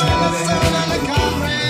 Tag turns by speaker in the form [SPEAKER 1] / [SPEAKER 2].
[SPEAKER 1] Santa, the Santa,